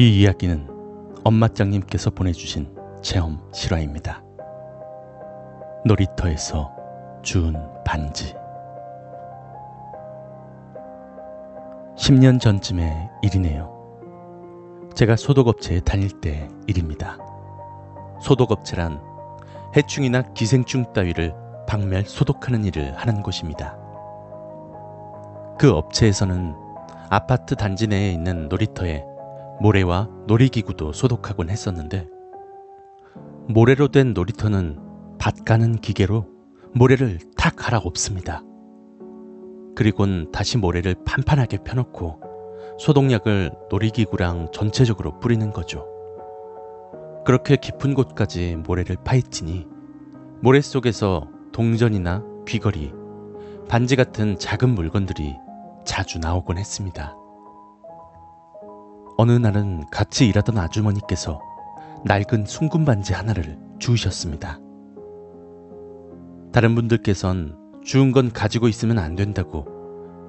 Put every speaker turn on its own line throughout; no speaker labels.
이 이야기는 엄마짱님께서 보내주신 체험 실화입니다. 놀이터에서 주운 반지. 10년 전쯤의 일이네요. 제가 소독업체에 다닐 때 일입니다. 소독업체란 해충이나 기생충 따위를 박멸 소독하는 일을 하는 곳입니다. 그 업체에서는 아파트 단지 내에 있는 놀이터에 모래와 놀이기구도 소독하곤 했었는데 모래로 된 놀이터는 밭 가는 기계로 모래를 탁 갈아 엎습니다. 그리곤 다시 모래를 판판하게 펴놓고 소독약을 놀이기구랑 전체적으로 뿌리는 거죠. 그렇게 깊은 곳까지 모래를 파헤치니 모래 속에서 동전이나 귀걸이, 반지 같은 작은 물건들이 자주 나오곤 했습니다. 어느 날은 같이 일하던 아주머니께서 낡은 숭근 반지 하나를 주우셨습니다. 다른 분들께선 주운 건 가지고 있으면 안 된다고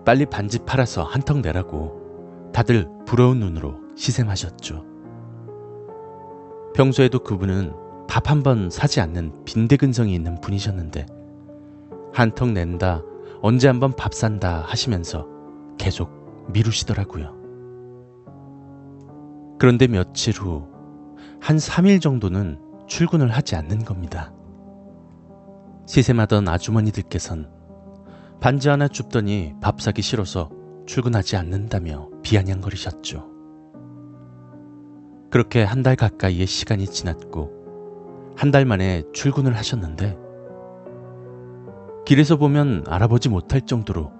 빨리 반지 팔아서 한턱 내라고 다들 부러운 눈으로 시샘하셨죠. 평소에도 그분은 밥 한 번 사지 않는 빈대근성이 있는 분이셨는데 한턱 낸다, 언제 한번 밥 산다 하시면서 계속 미루시더라고요. 그런데 며칠 후, 한 3일 정도는 출근을 하지 않는 겁니다. 시샘하던 아주머니들께선 반지 하나 줍더니 밥 사기 싫어서 출근하지 않는다며 비아냥거리셨죠. 그렇게 한 달 가까이의 시간이 지났고, 한 달 만에 출근을 하셨는데, 길에서 보면 알아보지 못할 정도로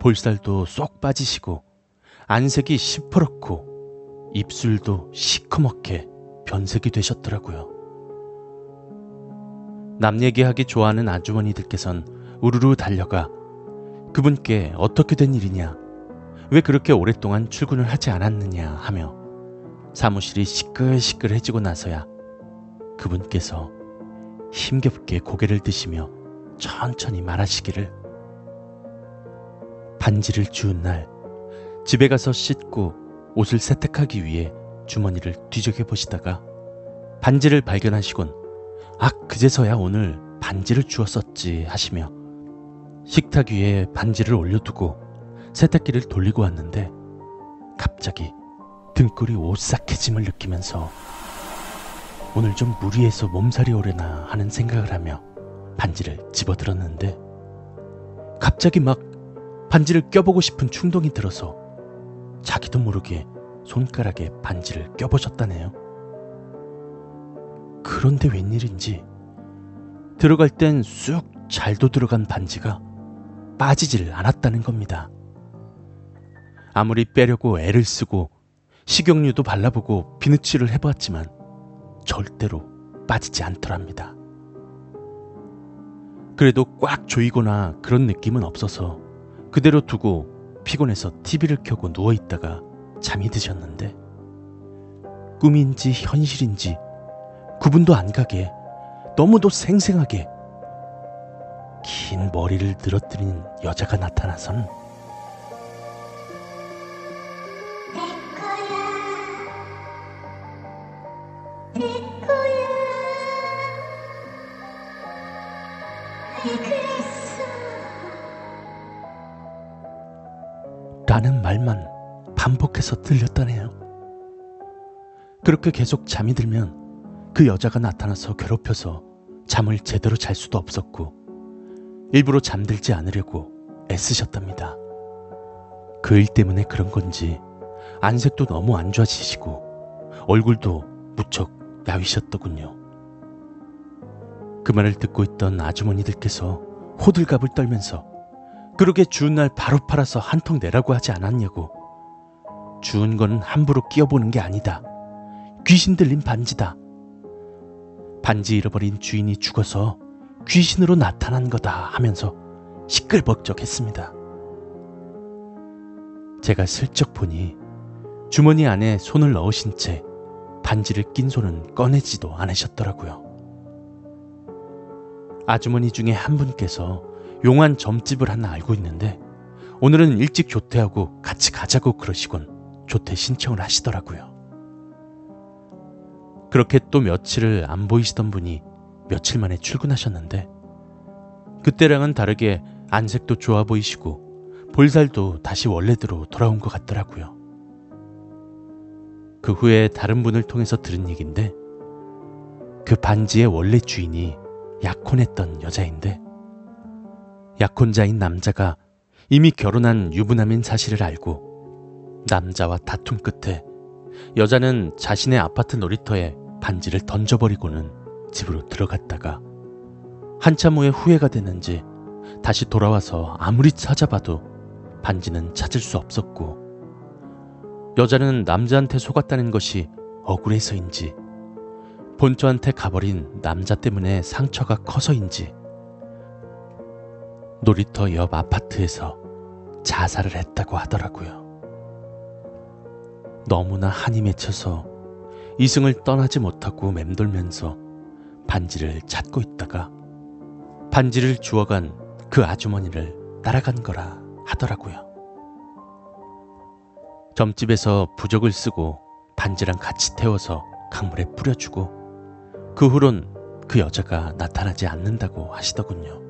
볼살도 쏙 빠지시고, 안색이 시퍼렇고, 입술도 시커멓게 변색이 되셨더라고요. 남 얘기하기 좋아하는 아주머니들께선 우르르 달려가 그분께 어떻게 된 일이냐, 왜 그렇게 오랫동안 출근을 하지 않았느냐 하며 사무실이 시끌시끌해지고 나서야 그분께서 힘겹게 고개를 드시며 천천히 말하시기를 반지를 주운 날 집에 가서 씻고 옷을 세탁하기 위해 주머니를 뒤적여 보시다가 반지를 발견하시곤 아 그제서야 오늘 반지를 주었었지 하시며 식탁 위에 반지를 올려두고 세탁기를 돌리고 왔는데 갑자기 등골이 오싹해짐을 느끼면서 오늘 좀 무리해서 몸살이 오려나 하는 생각을 하며 반지를 집어들었는데 갑자기 막 반지를 껴보고 싶은 충동이 들어서 자기도 모르게 손가락에 반지를 껴보셨다네요. 그런데 웬일인지 들어갈 땐 쑥 잘도 들어간 반지가 빠지질 않았다는 겁니다. 아무리 빼려고 애를 쓰고 식용유도 발라보고 비누칠을 해보았지만 절대로 빠지지 않더랍니다. 그래도 꽉 조이거나 그런 느낌은 없어서 그대로 두고 피곤해서 TV를 켜고 누워있다가 잠이 드셨는데? 꿈인지 현실인지 구분도 안 가게 너무도 생생하게 긴 머리를 늘어뜨린 여자가 나타나선 라는 말만 반복해서 들렸다네요. 그렇게 계속 잠이 들면 그 여자가 나타나서 괴롭혀서 잠을 제대로 잘 수도 없었고 일부러 잠들지 않으려고 애쓰셨답니다. 그 일 때문에 그런 건지 안색도 너무 안 좋아지시고 얼굴도 무척 야위셨더군요. 그 말을 듣고 있던 아주머니들께서 호들갑을 떨면서 그러게 주운 날 바로 팔아서 한 통 내라고 하지 않았냐고. 주운 거는 함부로 끼워보는 게 아니다. 귀신 들린 반지다. 반지 잃어버린 주인이 죽어서 귀신으로 나타난 거다 하면서 시끌벅적 했습니다. 제가 슬쩍 보니 주머니 안에 손을 넣으신 채 반지를 낀 손은 꺼내지도 않으셨더라고요. 아주머니 중에 한 분께서 용한 점집을 하나 알고 있는데 오늘은 일찍 조퇴하고 같이 가자고 그러시곤 조퇴 신청을 하시더라고요. 그렇게 또 며칠을 안 보이시던 분이 며칠 만에 출근하셨는데 그때랑은 다르게 안색도 좋아 보이시고 볼살도 다시 원래대로 돌아온 것 같더라고요. 그 후에 다른 분을 통해서 들은 얘긴데 그 반지의 원래 주인이 약혼했던 여자인데 약혼자인 남자가 이미 결혼한 유부남인 사실을 알고 남자와 다툼 끝에 여자는 자신의 아파트 놀이터에 반지를 던져버리고는 집으로 들어갔다가 한참 후에 후회가 됐는지 다시 돌아와서 아무리 찾아봐도 반지는 찾을 수 없었고 여자는 남자한테 속았다는 것이 억울해서인지 본처한테 가버린 남자 때문에 상처가 커서인지 놀이터 옆 아파트에서 자살을 했다고 하더라고요. 너무나 한이 맺혀서 이승을 떠나지 못하고 맴돌면서 반지를 찾고 있다가 반지를 주워간 그 아주머니를 따라간 거라 하더라고요. 점집에서 부적을 쓰고 반지랑 같이 태워서 강물에 뿌려주고 그 후론 그 여자가 나타나지 않는다고 하시더군요.